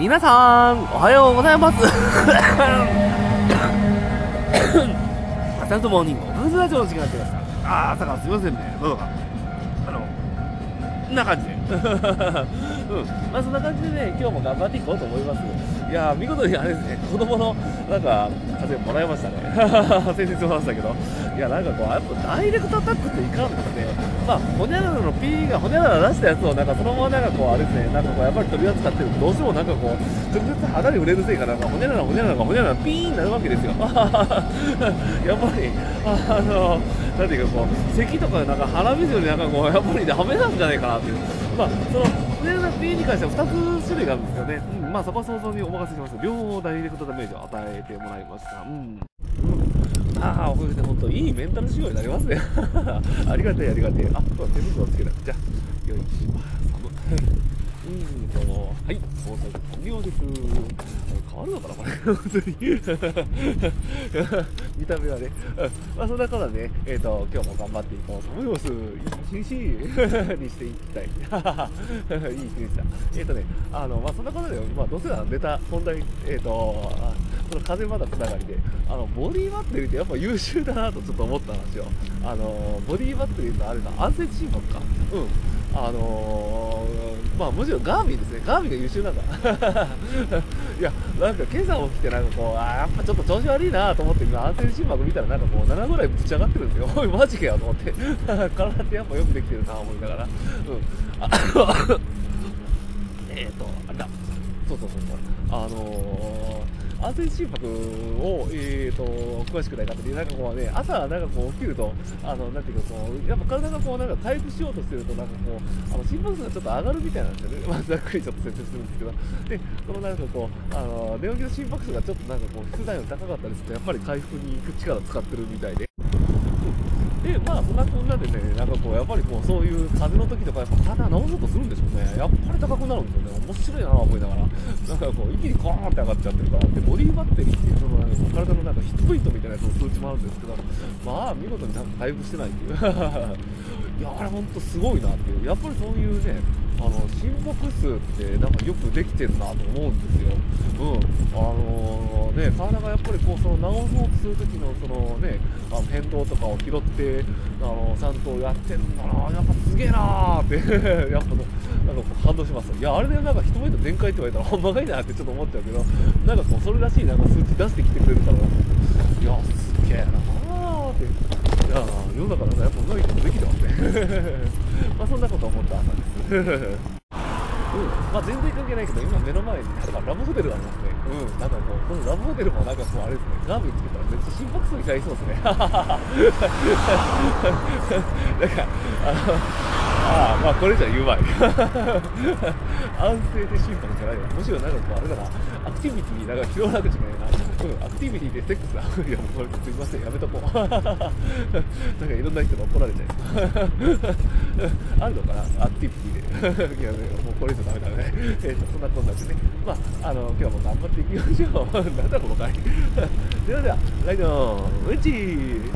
皆さん、おはようございます。朝とモーニング、ブーズラジオの時間になってました。あー、朝からすいませんね。どうぞか。あの、こんな感じで。うん。まあそんな感じでね、今日も頑張っていこうと思います。いやー、見事にあれですね、子供の、なんか、風もらいましたね。先日も話したけど。いや、なんかこう、やっぱダイレクトアタックっていかんですね。まあ、ホニャララの P がホニャララ出したやつを、なんかそのままなんかこう、あれですね、なんかこう、やっぱり取り扱ってると、どうしてもなんかこう、直接肌で売れるせいかなんか、ホニャララ、ホニャララがホニャララピーンになるわけですよ。やっぱり、あの、なんていうかこう、咳とかなんか鼻水よりなんかこう、やっぱりダメなんじゃないかなっていう。まあ、その、ホニャララ P に関しては2つ種類があるんですよね。うん、まあそこは想像にお任せします。両方ダイレクトダメージを与えてもらいました。うん。ああ、これで本当いいメンタル仕様になりますね。ありがたいありがたい。あ、そう手袋つけた。じゃあ、よいしょ。寒い。うんと、はい、放送完了です。変わるのかな、これ。本当に。見た目はね。うんまあ、そんなことでね、えっ、と、今日も頑張っていこうと思います。いい一日 にしていきたい。いい一日だ。えっ、とね、あの、まあ、そんなことで、まあ、どうせならネタ、本題、えっ、と、あその風まだつながりで、あの、ボディバッテリーってやっぱ優秀だなとちょっと思ったんですよ。あの、ボディバッテリーってあれだ、安全心拍か。うん。あのー、まあもちろんガーミンですね。ガーミンが優秀なんだ。いや、なんか今朝起きてなんかこう、あーやっぱちょっと調子悪いなと思って、今安全心拍見たらなんかこう7ぐらいぶち上がってるんですよ。おい、マジかよと思って。体ってやっぱよくできてるな思いながら。うん。あえっと、あれだ。そうそうそうそう。あのー、安全心拍を、えー、と詳しくない方に、なんかこうね、朝、なんかこう起きると、あのなんていうかこう、やっぱ体がこうなんか回復しようとしてると、なんかこう、あの心拍数がちょっと上がるみたいなんですよね、まあ、ざっくりちょっと説明するんですけど、で、そのなんかこう、あの寝起きの心拍数がちょっとなんかこう、普段より高かったりすると、やっぱり回復に行く力を使ってるみたいで。で、まあ、そんなこんなでね、なんかこう、やっぱりこう、そういう風の時とか、やっぱ肌直そうとするんでしょうね。やっぱり高くなるんですよね。面白いなと思いながら、なんかこう、一気にコーンって上がっちゃってるから、で、ボディバッテリーっていう、そのなんか体のなんかヒットポイントみたいなやつの数値もあるんですけど、まあ、見事になんか回復してないっていう。いや、あれほんとすごいなっていう。やっぱりそういうね、あの心拍数ってなんかよくできてるなと思うんですよ。うん。あのね、体がやっぱりこう、その直そうとする時のそのね、あの変動とかを拾って、あの、ちゃんとやってるんだなやっぱすげえなーって、やっぱなんかこう感動します。いや、あれでなんか一目で全開って言われたらほんまかいなってちょっと思っちゃうけど、なんかこう、それらしいなんか数値出してきてくれるから、いや、すげえな。世の中なんかやっぱうなぎでもできてますね。まあそんなこと思った朝です。うん、まあ全然関係ないけど、今目の前になんかラブホテルがありますね。うん、なんかこう、このラブホテルもなんかこう、あれですね、ガーミンつけたらめっちゃ心拍数になりそうですね。なんか、あの、ああ、まあこれじゃ言うまい。安静で心拍じゃないわ。むしろなんかこう、あれだな、アクティビティ、なんか気をなくちゃいけないな。うん、アクティビティでセックスだ。いや、もうこれすいません、やめとこう。なんかいろんな人に怒られちゃいそう。あるのかな？アクティビティで。いや、ね、もうこれ以上ダメだね。えっ、と、そんなこんなでね。まあ、あの、今日も頑張っていきましょう。なんだこの回。ではでは、ライドン、ウェッジ